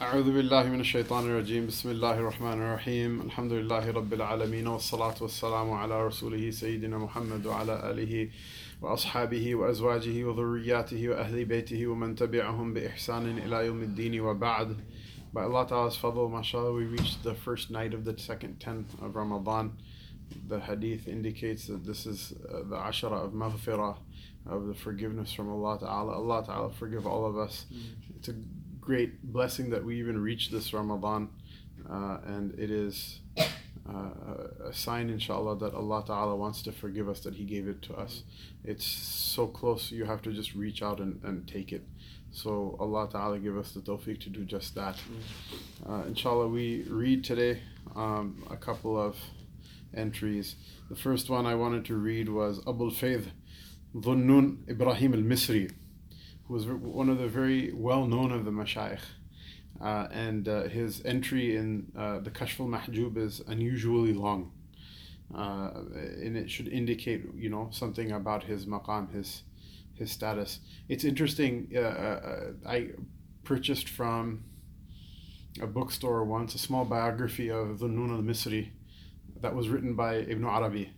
أعوذ بالله من الشيطان الرجيم بسم الله الرحمن الرحيم الحمد لله رب العالمين والصلاة والسلام على رسوله سيدنا محمد وعلى آله وأصحابه وأزواجه وذرياته وأهل بيته ومن تبعهم بإحسان إلى يوم الدين وبعد By Allah Ta'ala's fadl, mashallah, we reached the first night of the second 10 of Ramadan. The hadith indicates that this is uh, the ashara of maghfirah, of the forgiveness from Allah Ta'ala. Allah Ta'ala forgive all of us. It's a great blessing that we even reached this Ramadan, uh, and it is uh, a sign, inshallah, that Allah Ta'ala wants to forgive us, that He gave it to us. It's so close, you have to just reach out and, and take it. So Allah Ta'ala give us the tawfiq to do just that. Uh, inshallah, we read today um, a couple of entries. The first one I wanted to read was Abul Fayd Dhunnun Ibrahim al Misri, was one of the very well known of the Mashayikh. Uh, and uh, his entry in uh, the Kashf al Mahjub is unusually long. Uh, and it should indicate, you know, something about his maqam, his his status. It's interesting. Uh, uh, I purchased from a bookstore once a small biography of Dhunnun al Misri that was written by Ibn Arabi.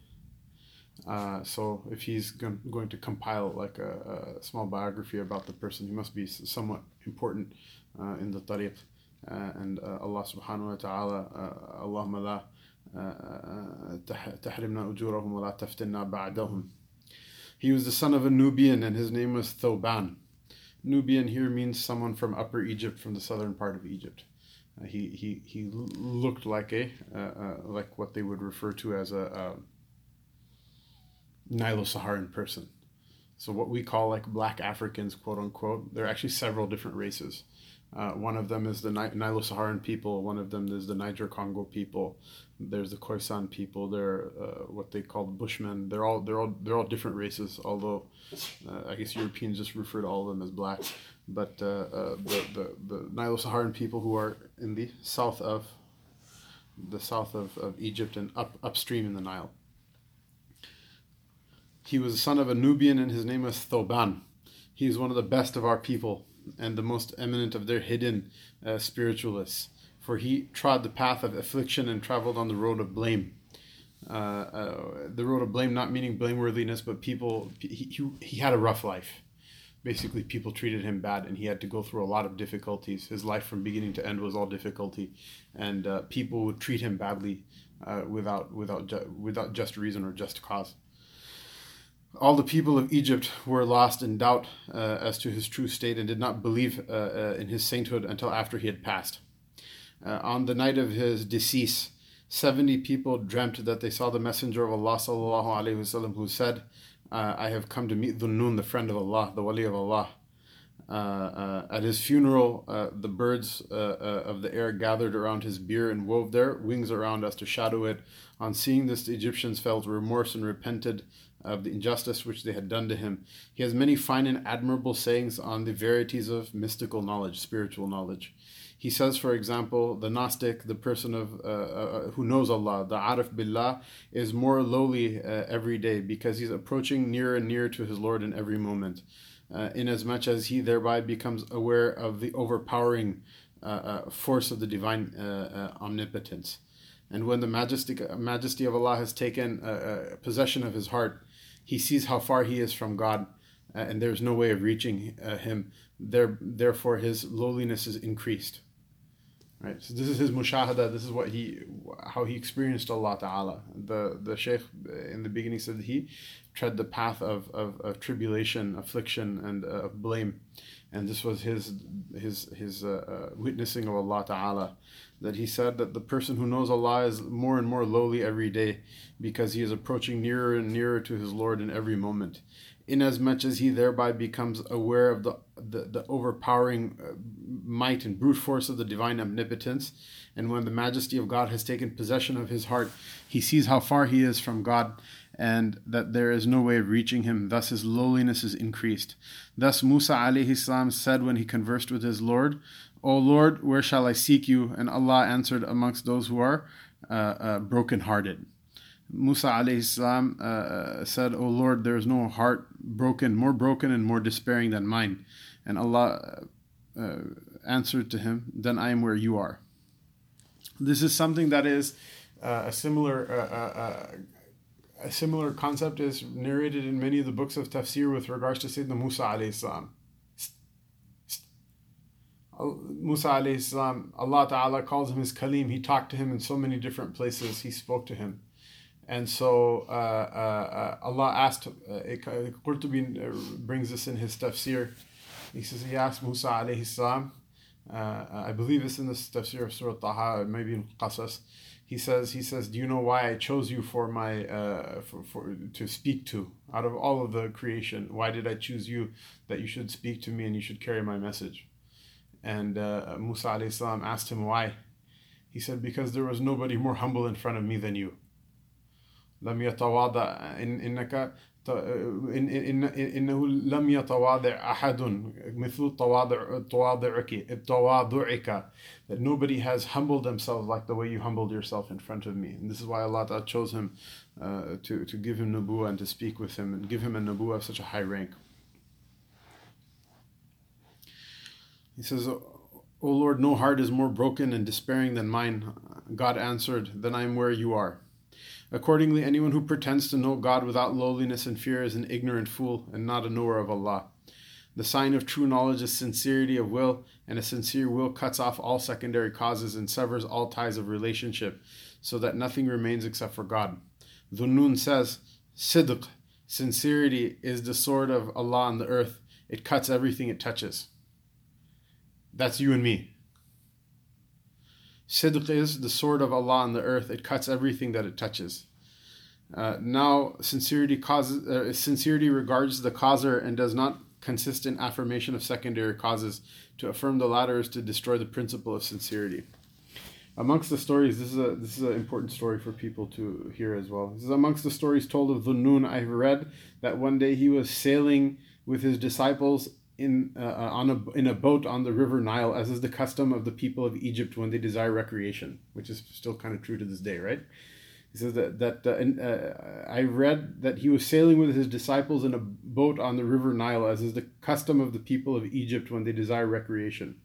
Uh, so if he's going to compile like a, a, small biography about the person, he must be somewhat important uh, in the tariq. Uh, and uh, Allah subhanahu wa ta'ala, uh, Allahumma la uh, tahrimna ujurahum wa la taftinna ba'dahum. He was the son of a Nubian and his name was Thoban. Nubian here means someone from Upper Egypt, from the southern part of Egypt. he, he, he looked like a, like what they would refer to as a, a Nilo-Saharan person. So what we call like black Africans, quote unquote, there are actually several different races. Uh, one of them is the Nilo-Saharan people. One of them is the Niger-Congo people. There's the Khoisan people. They're uh, what they call the Bushmen. They're all they're all they're all different races. Although uh, I guess Europeans just refer to all of them as black. But uh, uh, the, the the Nilo-Saharan people who are in the south of the south of, of Egypt and up upstream in the Nile. He was a son of a Nubian, and his name was Thoban. He is one of the best of our people and the most eminent of their hidden uh, spiritualists. For he trod the path of affliction and traveled on the road of blame. Uh, uh, the road of blame, not meaning blameworthiness, but people, he, he, he had a rough life. Basically, people treated him bad, and he had to go through a lot of difficulties. His life from beginning to end was all difficulty, and uh, people would treat him badly uh, without, without, ju- without just reason or just cause all the people of Egypt were lost in doubt uh, as to his true state and did not believe uh, uh, in his sainthood until after he had passed. Uh, on the night of his decease, 70 people dreamt that they saw the Messenger of Allah وسلم, who said, uh, I have come to meet Dhunnun, the friend of Allah, the Wali of Allah. Uh, at his funeral, the birds of the air gathered around his bier and wove their wings around us to shadow it. On seeing this, the Egyptians felt remorse and repented of the injustice which they had done to him. He has many fine and admirable sayings on the verities of mystical knowledge, spiritual knowledge. He says, for example, the Gnostic, the person of uh, uh, who knows Allah, the Arif Billah, is more lowly uh, every day because he's approaching nearer and nearer to his Lord in every moment, uh, inasmuch as he thereby becomes aware of the overpowering uh, uh, force of the divine omnipotence. And when the majesty, majesty of Allah has taken possession of his heart, he sees how far he is from God, uh, and there's no way of reaching uh, him. There, therefore, his lowliness is increased. Right. So this is his mushahada. This is what he, how he experienced Allah Taala. The the sheikh uh, in the beginning said he tread the path of, of, of tribulation, affliction, and uh, of blame, and this was his his his uh, uh, witnessing of Allah Taala that he said that the person who knows Allah is more and more lowly every day because he is approaching nearer and nearer to his Lord in every moment, inasmuch as he thereby becomes aware of the, the, the overpowering uh, might and brute force of the divine omnipotence. And when the majesty of God has taken possession of his heart, he sees how far he is from God and that there is no way of reaching him. Thus his lowliness is increased. Thus Musa alayhi salam said when he conversed with his Lord, O Lord, where shall I seek you? And Allah answered amongst those who are uh, uh, broken-hearted. Musa alayhi salam uh, uh, said, O Lord, there is no heart broken, more broken and more despairing than mine. And Allah uh, answered to him, Then I am where you are. This is something that is uh, a similar. Uh, uh, uh a similar concept is narrated in many of the books of tafsir with regards to Sayyidina Musa alayhi salam. Musa alayhi salam, Allah Ta'ala calls him his Kalim. He talked to him in so many different places. He spoke to him. And so uh, uh, uh Allah asked, uh, Qurtubi uh, brings this in his tafsir. He says, He asked Musa alayhi salam, I believe this in the tafsir of Surah Taha, maybe in Qasas. He says, he says, do you know why I chose you for my for, for to speak to out of all of the creation? Why did I choose you that you should speak to me and you should carry my message? And Musa alayhi salam asked him why. He said, because there was nobody more humble in front of me than you. لم يتواضع إنك إن إنه لم يتواضع أحد مثل تواضع تواضعك تواضعك that nobody has humbled themselves like the way you humbled yourself in front of me and this is why Allah chose him uh, to, to give him nubuwa and to speak with him and give him a nubuwa of such a high rank he says O Lord no heart is more broken and despairing than mine God answered then I am where you are Accordingly, anyone who pretends to know God without lowliness and fear is an ignorant fool and not a knower of Allah. The sign of true knowledge is sincerity of will, and a sincere will cuts off all secondary causes and severs all ties of relationship, so that nothing remains except for God. Dhunnun says, Sidq, sincerity is the sword of Allah on the earth. It cuts everything it touches. That's you and me. Sidq is the sword of Allah on the earth. It cuts everything that it touches. Uh, now, sincerity causes uh, sincerity regards the causer and does not consist in affirmation of secondary causes. To affirm the latter is to destroy the principle of sincerity. Amongst the stories, this is a this is an important story for people to hear as well. This is amongst the stories told of Dhunnun. I've read that one day he was sailing with his disciples in uh, uh, on a in a boat on the river Nile, as is the custom of the people of Egypt when they desire recreation, which is still kind of true to this day, right? He says that that uh, uh, I read that he was sailing with his disciples in a boat on the river Nile, as is the custom of the people of Egypt when they desire recreation.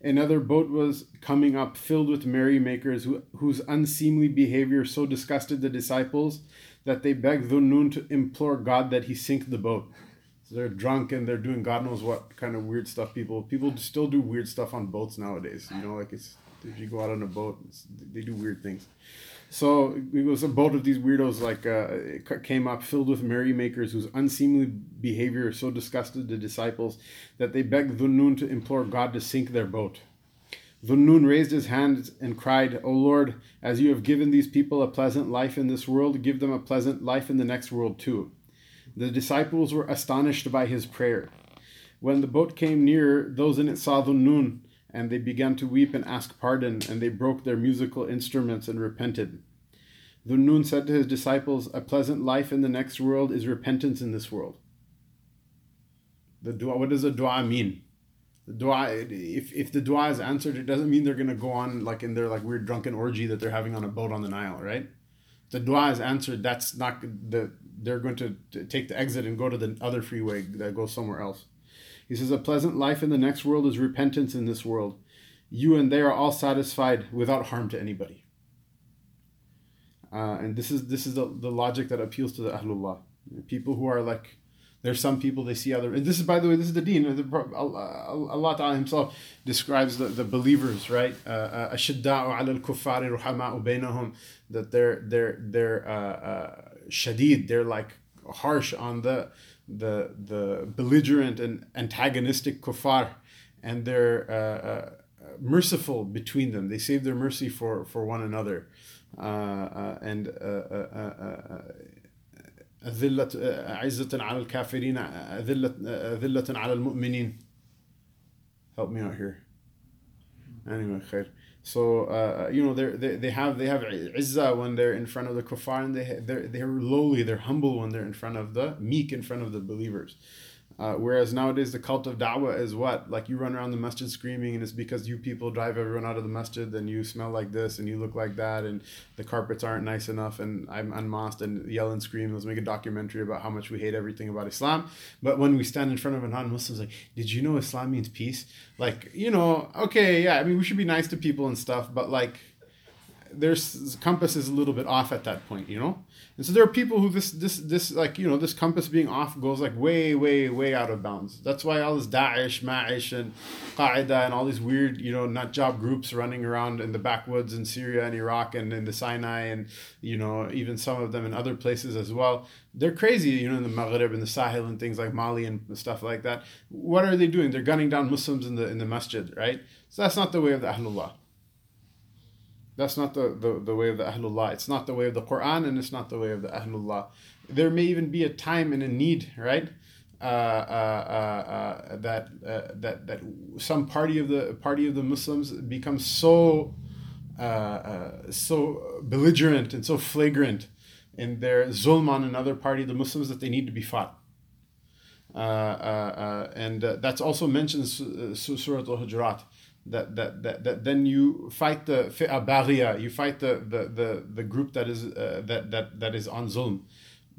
Another boat was coming up, filled with merrymakers, who, whose unseemly behavior so disgusted the disciples that they begged Dhunnun to implore God that he sink the boat. They're drunk and they're doing God knows what kind of weird stuff. People people still do weird stuff on boats nowadays. You know, like it's if you go out on a boat, they do weird things. So it was a boat of these weirdos like uh, came up filled with merrymakers whose unseemly behavior so disgusted the disciples that they begged Dhunnun to implore God to sink their boat. Dhunnun raised his hands and cried, O Lord, as you have given these people a pleasant life in this world, give them a pleasant life in the next world too. The disciples were astonished by his prayer. When the boat came near, those in it saw Dhunnun, and they began to weep and ask pardon, and they broke their musical instruments and repented. Dhunnun said to his disciples, A pleasant life in the next world is repentance in this world. The dua, what does a dua mean? The dua, if, if the dua is answered, it doesn't mean they're going to go on like in their like weird drunken orgy that they're having on a boat on the Nile, right? The dua is answered. That's not the they're going to take the exit and go to the other freeway that goes somewhere else. He says, A pleasant life in the next world is repentance in this world. You and they are all satisfied without harm to anybody. Uh, and this is this is the, the logic that appeals to the Ahlullah. People who are like, there's some people they see other. And this is, by the way, this is the deen. Allah Ta'ala Himself describes the, the believers, right? Uh, uh, Ashidda'u al kuffari ruhama'u bainahum, that they're, they're, they're, uh, uh, shadid, they're like harsh on the the the belligerent and antagonistic kuffar, and they're uh, uh, merciful between them. They save their mercy for for one another, uh, uh and. أذلة عزة على الكافرين أذلة أذلة على المؤمنين help me out here anyway خير so uh, you know they they have they have izzah when they're in front of the kuffar, and they they're they're lowly, they're humble when they're in front of the meek, in front of the believers. Uh, whereas nowadays the cult of da'wah is what? Like you run around the masjid screaming and it's because you people drive everyone out of the masjid and you smell like this and you look like that and the carpets aren't nice enough and I'm unmasked and yell and scream. Let's make a documentary about how much we hate everything about Islam. But when we stand in front of a non-Muslim, like, did you know Islam means peace? Like, you know, okay, yeah, I mean, we should be nice to people and stuff, but like, there's compass is a little bit off at that point, you know. And so there are people who this this this like you know this compass being off goes like way way way out of bounds. That's why all this Daesh, Ma'ish, and Qaeda and all these weird you know nut job groups running around in the backwoods in Syria and Iraq and in the Sinai and you know even some of them in other places as well. They're crazy, you know, in the Maghreb and the Sahel and things like Mali and stuff like that. What are they doing? They're gunning down Muslims in the in the masjid, right? So that's not the way of the Ahlullah. That's not the, the, the way of the Ahlullah. It's not the way of the Quran and it's not the way of the Ahlullah. There may even be a time and a need, right? Uh, uh, uh, uh that uh, that that some party of the party of the Muslims becomes so uh, so belligerent and so flagrant in their zulm on another party of the Muslims that they need to be fought. and that's also mentioned in Surah Al-Hujurat that that that, that then you fight the fi'a you fight the, the the the group that is uh, that that that is on zulm.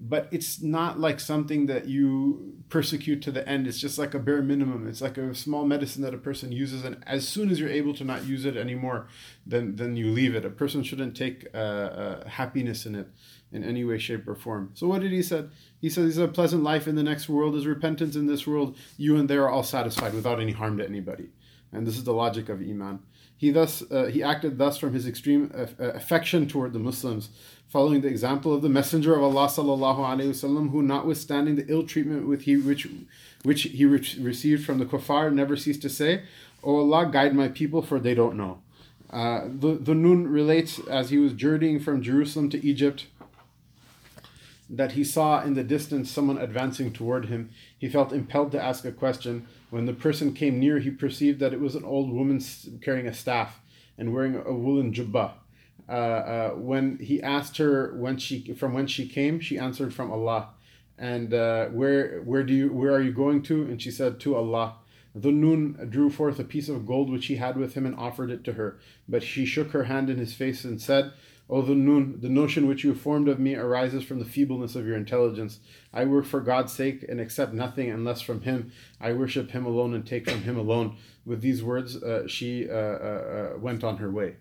But it's not like something that you persecute to the end. It's just like a bare minimum. It's like a small medicine that a person uses and as soon as you're able to not use it anymore then then you leave it. A person shouldn't take uh, uh, happiness in it in any way shape or form. So what did he said? He says a pleasant life in the next world is repentance in this world. You and they are all satisfied without any harm to anybody and this is the logic of iman. He thus uh, he acted thus from his extreme uh, affection toward the Muslims, following the example of the Messenger of Allah sallallahu alaihi wasallam, who, notwithstanding the ill treatment with he which which he re- received from the kuffar, never ceased to say, "O Allah, guide my people, for they don't know." Uh, the Dhunnun relates as he was journeying from Jerusalem to Egypt that he saw in the distance someone advancing toward him. He felt impelled to ask a question. When the person came near, he perceived that it was an old woman carrying a staff and wearing a woolen jubba. Uh, uh, when he asked her when she from when she came, she answered from Allah. And uh, where where do you where are you going to? And she said to Allah. Dhunnun drew forth a piece of gold which he had with him and offered it to her. But she shook her hand in his face and said, O Dhunnun, the notion which you formed of me arises from the feebleness of your intelligence. I work for God's sake and accept nothing unless from Him. I worship Him alone and take from Him alone. With these words, uh, she uh, uh, uh went on her way.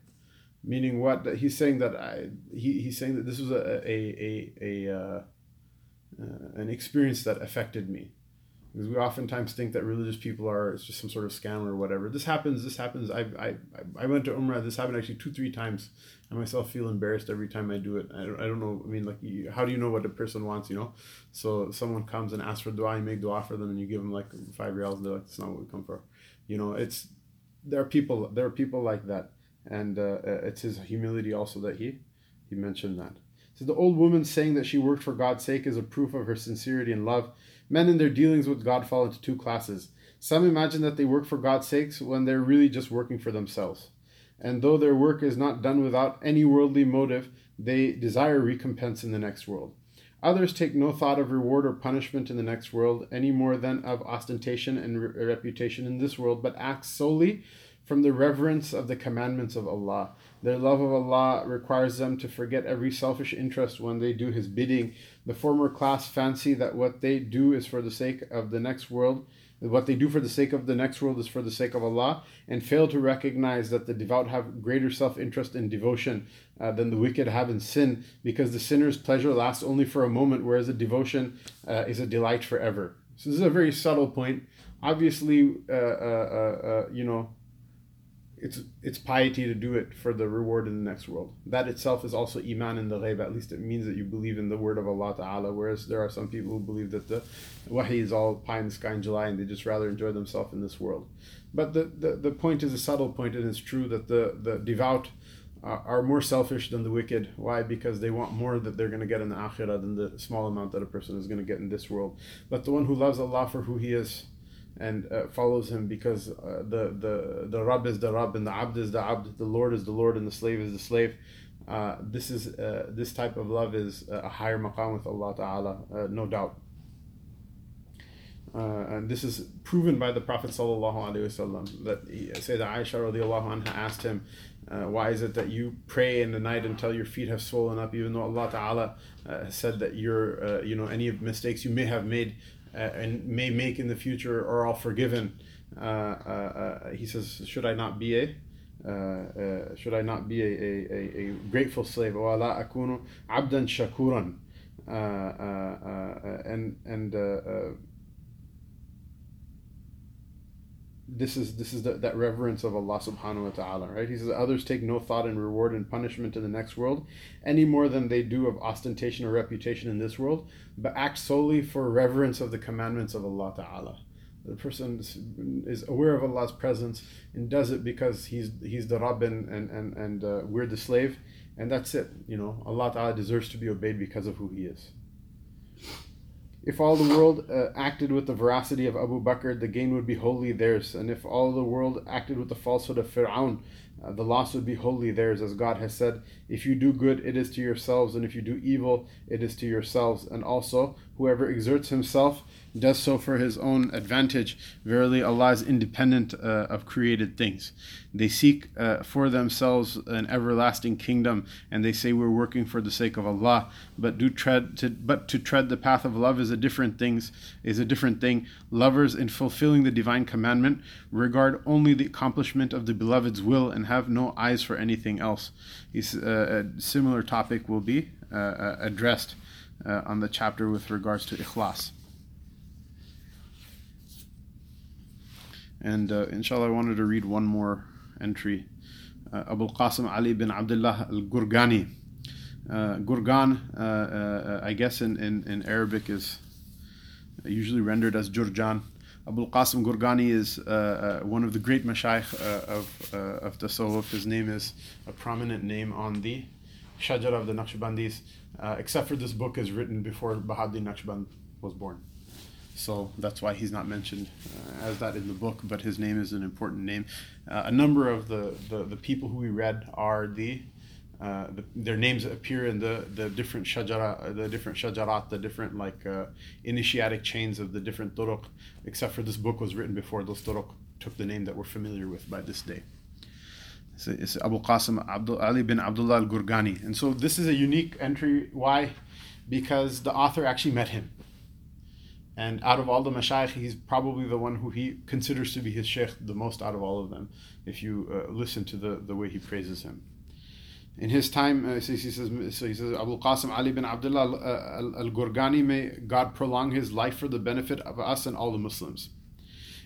Meaning what? He's saying that I, he, he's saying that this was a, a, a, a uh, uh, an experience that affected me because we oftentimes think that religious people are it's just some sort of scam or whatever. This happens. This happens. I I I went to Umrah. This happened actually two three times. I myself feel embarrassed every time I do it. I don't I don't know. I mean, like, you, how do you know what a person wants? You know, so someone comes and asks for dua, you make dua for them, and you give them like five reals. They're like, that's not what we come for. You know, it's there are people there are people like that, and uh, it's his humility also that he he mentioned that. So the old woman saying that she worked for God's sake is a proof of her sincerity and love Men in their dealings with God fall into two classes. Some imagine that they work for God's sakes when they're really just working for themselves. And though their work is not done without any worldly motive, they desire recompense in the next world. Others take no thought of reward or punishment in the next world any more than of ostentation and re- reputation in this world, but act solely from the reverence of the commandments of Allah. Their love of Allah requires them to forget every selfish interest when they do His bidding. The former class fancy that what they do is for the sake of the next world, what they do for the sake of the next world is for the sake of Allah, and fail to recognize that the devout have greater self interest in devotion uh, than the wicked have in sin, because the sinner's pleasure lasts only for a moment, whereas the devotion uh, is a delight forever. So, this is a very subtle point. Obviously, uh, uh, uh, uh you know, it's it's piety to do it for the reward in the next world. That itself is also iman in the ghaib. At least it means that you believe in the word of Allah Ta'ala. Whereas there are some people who believe that the wahi is all pie in the sky in July and they just rather enjoy themselves in this world. But the, the, the point is a subtle point, and it's true that the, the devout are more selfish than the wicked. Why? Because they want more that they're going to get in the akhirah than the small amount that a person is going to get in this world. But the one who loves Allah for who He is, and uh, follows him because uh, the the the Rab is the Rab and the Abd is the Abd, the Lord is the Lord and the slave is the slave. Uh, this is uh, this type of love is a higher maqam with Allah Taala, uh, no doubt. Uh, and this is proven by the Prophet sallallahu alaihi wasallam that he, Sayyidah Aisha radiallahu anha asked him, uh, why is it that you pray in the night until your feet have swollen up, even though Allah Ta'ala uh, said that your, uh, you know, any mistakes you may have made uh, and may make in the future are all forgiven. Uh, he says, should I not be a should I not be a, a, a, a grateful slave? وَلَا أَكُونُ عَبْدًا شَكُورًا and and this is this is the, that reverence of Allah subhanahu wa ta'ala, right? He says others take no thought in reward and punishment in the next world any more than they do of ostentation or reputation in this world, but act solely for reverence of the commandments of Allah ta'ala. The person is aware of Allah's presence and does it because he's he's the Rabb and and, and, uh, we're the slave, and that's it. You know, Allah ta'ala deserves to be obeyed because of who he is. If all the world uh, acted with the veracity of Abu Bakr, the gain would be wholly theirs. And if all the world acted with the falsehood of Fir'aun, uh, the loss would be wholly theirs. As God has said, If you do good, it is to yourselves, and if you do evil, it is to yourselves. And also, whoever exerts himself does so for his own advantage. Verily, Allah is independent uh, of created things. They seek uh, for themselves an everlasting kingdom, and they say we're working for the sake of Allah. But do tread to, but to tread the path of love is a different things is a different thing. Lovers, in fulfilling the divine commandment, regard only the accomplishment of the beloved's will and have no eyes for anything else. Uh, a similar topic will be uh, uh, addressed uh, on the chapter with regards to ikhlas. And uh, inshallah, I wanted to read one more entry. Uh, Abu Qasim Ali bin Abdullah al Gurgani. Uh, Gurgan, uh, uh, I guess in, in, in Arabic, is usually rendered as Jurjan. Abu Qasim Gurgani is uh, one of the great mashayikh uh, of, uh, of Tasawwuf. His name is a prominent name on the Shajara of the Naqshbandis, except for this book is written before Bahauddin Naqshband was born. So that's why he's not mentioned uh, as that in the book, but his name is an important name. Uh, a number of the, the, the, people who we read are the, uh, the, their names appear in the, the different shajara, the different shajarat, the different like uh, initiatic chains of the different turuq, except for this book was written before those turuq took the name that we're familiar with by this day. It's Abu Qasim Abdul Ali bin Abdullah al Gurgani. And so this is a unique entry. Why? Because the author actually met him and out of all the mashayikh, he's probably the one who he considers to be his sheikh the most out of all of them, if you uh, listen to the, the way he praises him. In his time, uh, he says, so he says, Abu Qasim Ali bin Abdullah uh, al Gurgani, may God prolong his life for the benefit of us and all the Muslims.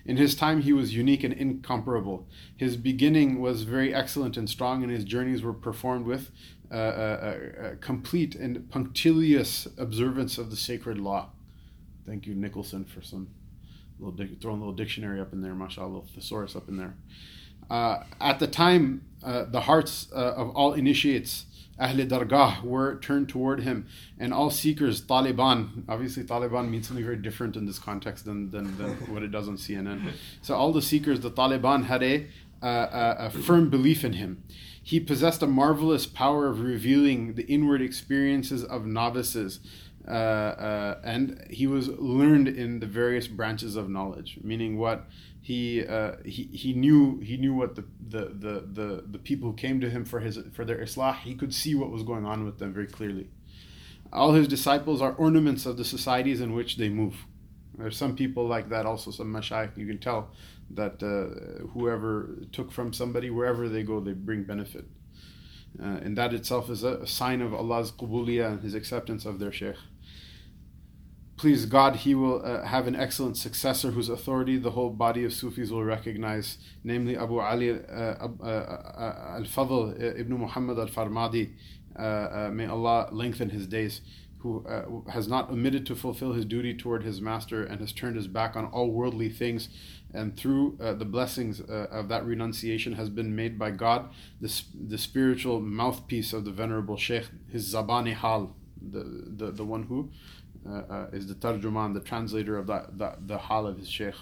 In his time, he was unique and incomparable. His beginning was very excellent and strong, and his journeys were performed with uh, uh, uh, complete and punctilious observance of the sacred law. Thank you, Nicholson, for some little throwing a little dictionary up in there, mashallah, thesaurus up in there. Uh, at the time, uh, the hearts uh, of all initiates, Ahl Dargah, were turned toward him, and all seekers, Taliban. Obviously, Taliban means something very different in this context than, than, than what it does on CNN. So, all the seekers, the Taliban, had a, a firm belief in him. He possessed a marvelous power of revealing the inward experiences of novices uh, uh, and he was learned in the various branches of knowledge, meaning what he uh, he, he knew he knew what the, the, the, the, the people who came to him for his for their islah he could see what was going on with them very clearly. All his disciples are ornaments of the societies in which they move. There's some people like that also, some mashayikh, you can tell that uh, whoever took from somebody, wherever they go, they bring benefit. Uh, and that itself is a, a sign of Allah's qubuliyah His acceptance of their shaykh please God, he will uh, have an excellent successor whose authority the whole body of Sufis will recognize, namely Abu Ali uh, uh, uh al Fadl uh, ibn Muhammad al Farmadi. Uh, may Allah lengthen his days, who has not omitted to fulfill his duty toward his master and has turned his back on all worldly things. And through the blessings of that renunciation has been made by God the, the spiritual mouthpiece of the Venerable Sheikh, his Zabani Hal, the, the, the one who uh, uh, is the tarjuman, the translator of that, that the hal of his sheikh.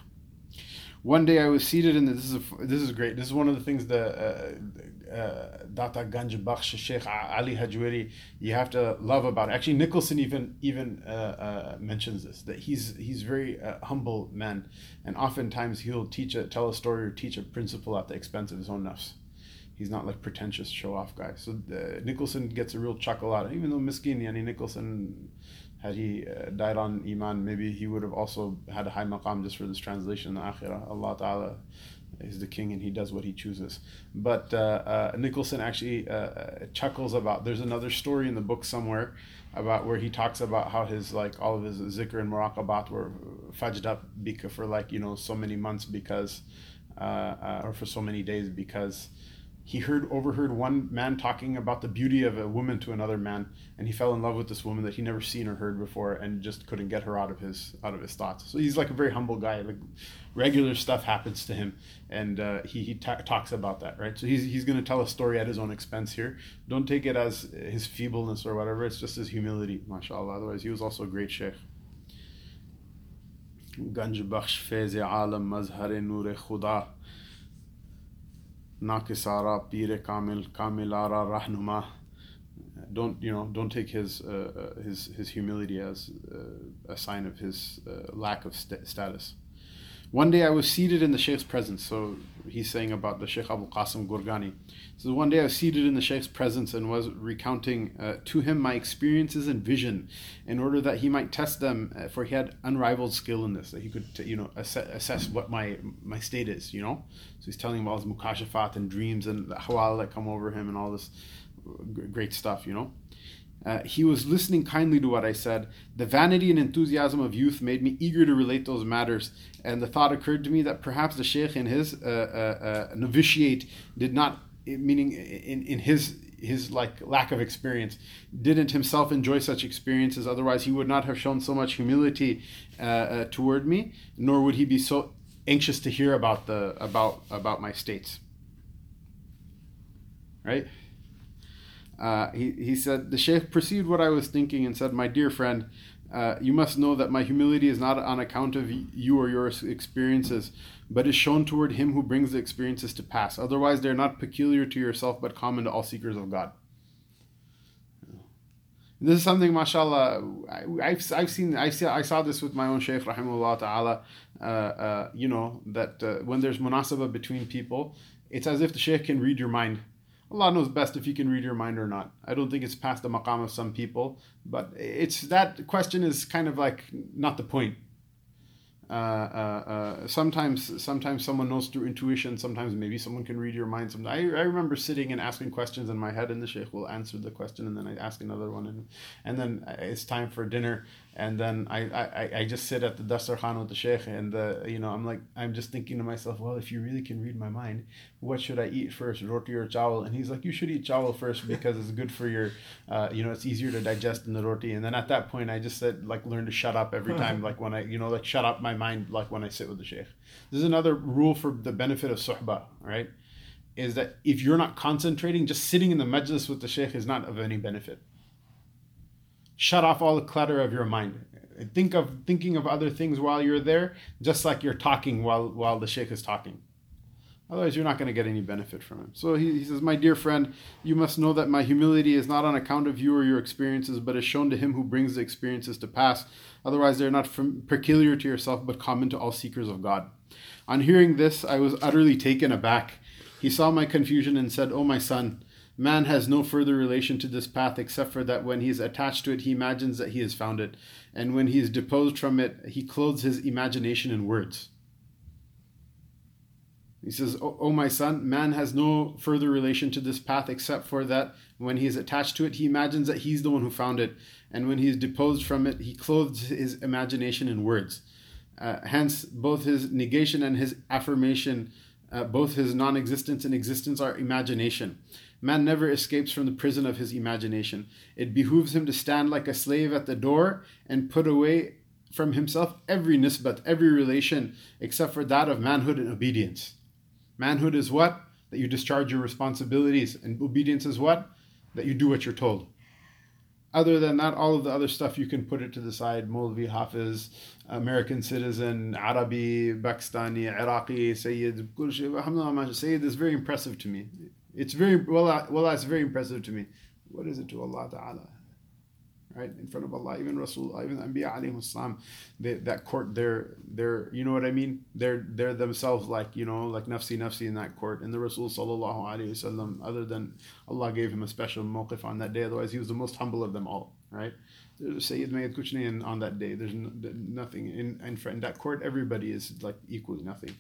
One day I was seated in the, this is a, this is great. This is one of the things that uh, uh, Data Ganj Bakhsh Sheikh Ali Hajwiri you have to love about it. Actually, Nicholson even even uh, uh, mentions this that he's he's very uh, humble man, and oftentimes he'll teach a tell a story or teach a principle at the expense of his own nafs. He's not like pretentious show off guy. So uh, Nicholson gets a real chuckle out of it. Even though Miskin, Yani Nicholson had he uh, died on Iman, maybe he would have also had a high maqam just for this translation in the Akhirah. Allah Ta'ala is the king and he does what he chooses. But uh, uh, Nicholson actually uh, uh, chuckles about, there's another story in the book somewhere about where he talks about how his, like, all of his zikr and muraqabat were fudged up because for like, you know, so many months because, uh, or for so many days because he heard overheard one man talking about the beauty of a woman to another man and he fell in love with this woman that he never seen or heard before and just couldn't get her out of his out of his thoughts. So he's like a very humble guy like regular stuff happens to him and uh, he, he talks about that right? So he's, he's going to tell a story at his own expense here. Don't take it as his feebleness or whatever it's just his humility mashallah otherwise he was also a great sheikh Nakisara Pire Kamil Kamilara Rahnuma. Don't you know? Don't take his uh, uh, his his humility as uh, a sign of his uh, lack of st- status. One day I was seated in the Sheikh's presence. So he's saying about the Sheikh Abu Qasim Gurgani. So one day I was seated in the Sheikh's presence and was recounting uh, to him my experiences and vision in order that he might test them, uh, for he had unrivaled skill in this, that he could, you know, assess, assess what my, my state is, you know? So he's telling him all his mukashafat and dreams and the hawal that come over him and all this great stuff, you know? Uh, he was listening kindly to what I said. The vanity and enthusiasm of youth made me eager to relate those matters, and the thought occurred to me that perhaps the sheikh in his uh, uh, uh novitiate did not, meaning in, in his his like lack of experience, didn't himself enjoy such experiences. Otherwise, he would not have shown so much humility uh, uh, toward me, nor would he be so anxious to hear about the about about my states. Right. Uh, he, he said, The Sheikh perceived what I was thinking and said, My dear friend, uh, you must know that my humility is not on account of you or your experiences, but is shown toward him who brings the experiences to pass. Otherwise, they're not peculiar to yourself, but common to all seekers of God. This is something, mashallah, I, have I've seen, I, see, I saw this with my own Shaykh, rahimahullah ta'ala, uh, uh, you know, that uh, when there's munasabah between people, it's as if the Shaykh can read your mind Allah knows best if you can read your mind or not. I don't think it's past the maqam of some people, but it's that question is kind of like not the point. Uh, uh, uh, sometimes, sometimes someone knows through intuition. Sometimes maybe someone can read your mind. Sometimes I, I remember sitting and asking questions in my head, and the sheikh will answer the question, and then I ask another one, and and then it's time for dinner, and then I, I, I just sit at the dasar with the sheikh and the, you know I'm like I'm just thinking to myself well if you really can read my mind what should I eat first roti or chawal? And he's like you should eat chawal first because it's good for your uh, you know it's easier to digest in the roti. And then at that point I just said like learn to shut up every time like when I you know like shut up my mind like when I sit with the sheikh. This is another rule for the benefit of suhbah right? Is that if you're not concentrating just sitting in the majlis with the sheikh is not of any benefit. Shut off all the clutter of your mind. Think of thinking of other things while you're there just like you're talking while while the sheikh is talking otherwise you're not going to get any benefit from him. So he, he says my dear friend you must know that my humility is not on account of you or your experiences but is shown to him who brings the experiences to pass. Otherwise they're not from, peculiar to yourself but common to all seekers of god. On hearing this i was utterly taken aback. He saw my confusion and said oh my son Man has no further relation to this path except for that when he is attached to it, he imagines that he has found it, and when he is deposed from it, he clothes his imagination in words. He says, oh, oh, my son, man has no further relation to this path except for that when he is attached to it, he imagines that he's the one who found it, and when he is deposed from it, he clothes his imagination in words. Uh, hence, both his negation and his affirmation, uh, both his non existence and existence, are imagination. Man never escapes from the prison of his imagination. It behooves him to stand like a slave at the door and put away from himself every nisbat, every relation, except for that of manhood and obedience. Manhood is what? That you discharge your responsibilities. And obedience is what? That you do what you're told. other than that, all of the other stuff you can put it to the side. Molvi, Hafiz, American citizen, Arabi, Pakistani, Iraqi, Sayyid, Sayyid is very impressive to me. It's very, well, well, it's very impressive to me. What is it to Allah Ta'ala? Right in front of Allah even Rasul even Anbiya alayhi salam that court they're they're you know what I mean? They're they're themselves like you know like nafsi nafsi in that court. And the Rasul sallallahu alayhi wasallam other than Allah gave him a special mawqif on that day otherwise he was the most humble of them all right? Sayyid Mayed Kuchni on that day. There's no, nothing in, in, front in that court everybody is like equally nothing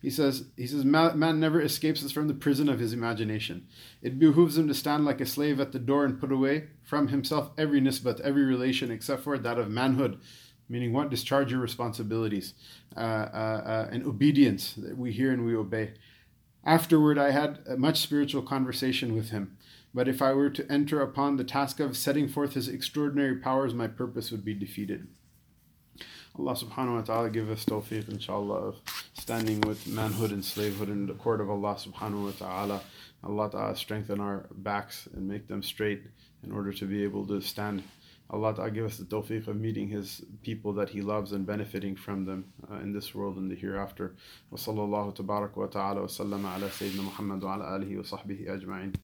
he says, he says, man never escapes us from the prison of his imagination. It behooves him to stand like a slave at the door and put away from himself every nisbat, every relation except for that of manhood, meaning what? Discharge your responsibilities uh, uh, uh, and obedience that we hear and we obey. Afterward, I had a much spiritual conversation with him. But if I were to enter upon the task of setting forth his extraordinary powers, my purpose would be defeated. Allah subhanahu wa ta'ala give us tawfiq inshallah standing with manhood and slavehood in the court of Allah subhanahu wa ta'ala. Allah ta'ala strengthen our backs and make them straight in order to be able to stand. Allah ta'ala give us the tawfiq of meeting His people that He loves and benefiting from them uh, in this world and the hereafter. Wa sallallahu wa ta'ala wa sallama ala Sayyidina Muhammad wa ala alihi wa sahbihi ajma'in.